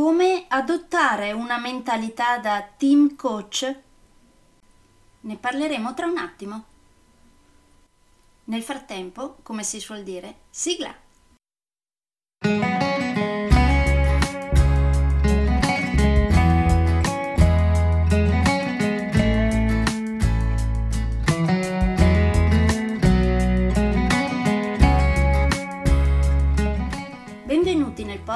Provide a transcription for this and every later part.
Come adottare una mentalità da team coach? Ne parleremo tra un attimo. Nel frattempo, come si suol dire, sigla!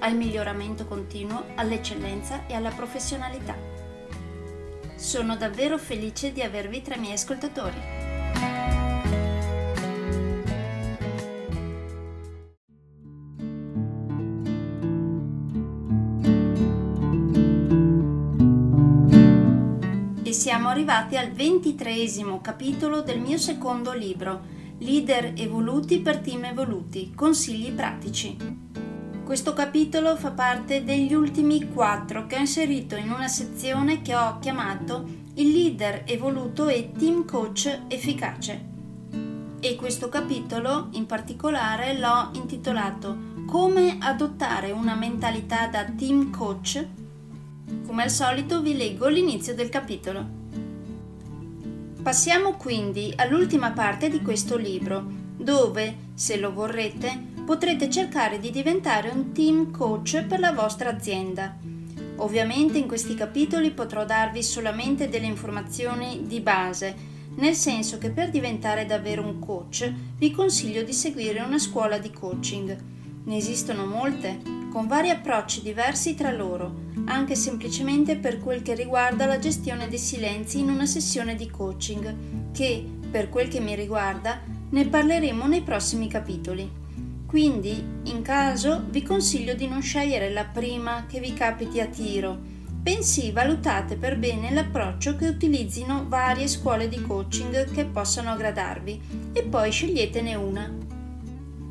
al miglioramento continuo, all'eccellenza e alla professionalità. Sono davvero felice di avervi tra i miei ascoltatori. siamo arrivati al ventitreesimo capitolo del mio secondo libro, Leader evoluti per team evoluti, consigli pratici. Questo capitolo fa parte degli ultimi quattro che ho inserito in una sezione che ho chiamato Il leader evoluto e team coach efficace. E questo capitolo in particolare l'ho intitolato Come adottare una mentalità da team coach come al solito vi leggo l'inizio del capitolo. Passiamo quindi all'ultima parte di questo libro, dove, se lo vorrete, potrete cercare di diventare un team coach per la vostra azienda. Ovviamente in questi capitoli potrò darvi solamente delle informazioni di base, nel senso che per diventare davvero un coach vi consiglio di seguire una scuola di coaching. Ne esistono molte, con vari approcci diversi tra loro, anche semplicemente per quel che riguarda la gestione dei silenzi in una sessione di coaching, che, per quel che mi riguarda, ne parleremo nei prossimi capitoli. Quindi, in caso, vi consiglio di non scegliere la prima che vi capiti a tiro, bensì valutate per bene l'approccio che utilizzino varie scuole di coaching che possano aggradarvi e poi sceglietene una.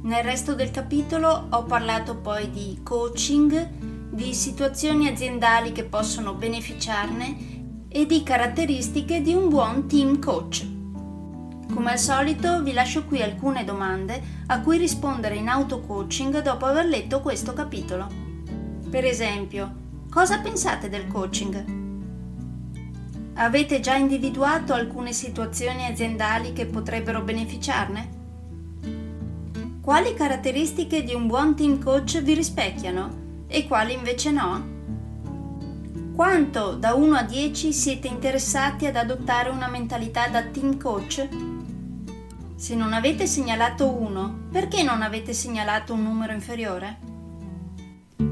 Nel resto del capitolo ho parlato poi di coaching, di situazioni aziendali che possono beneficiarne e di caratteristiche di un buon team coach. Come al solito vi lascio qui alcune domande a cui rispondere in auto-coaching dopo aver letto questo capitolo. Per esempio, cosa pensate del coaching? Avete già individuato alcune situazioni aziendali che potrebbero beneficiarne? Quali caratteristiche di un buon team coach vi rispecchiano? e quali invece no? Quanto da 1 a 10 siete interessati ad adottare una mentalità da team coach? Se non avete segnalato 1, perché non avete segnalato un numero inferiore?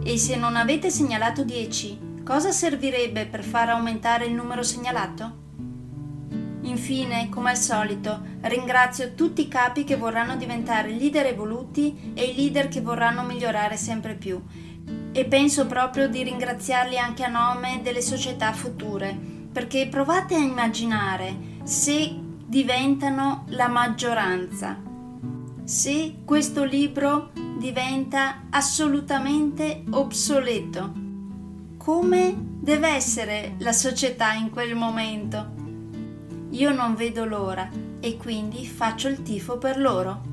E se non avete segnalato 10, cosa servirebbe per far aumentare il numero segnalato? Infine, come al solito, ringrazio tutti i capi che vorranno diventare leader evoluti e i leader che vorranno migliorare sempre più e penso proprio di ringraziarli anche a nome delle società future, perché provate a immaginare se diventano la maggioranza, se questo libro diventa assolutamente obsoleto. Come deve essere la società in quel momento? Io non vedo l'ora e quindi faccio il tifo per loro.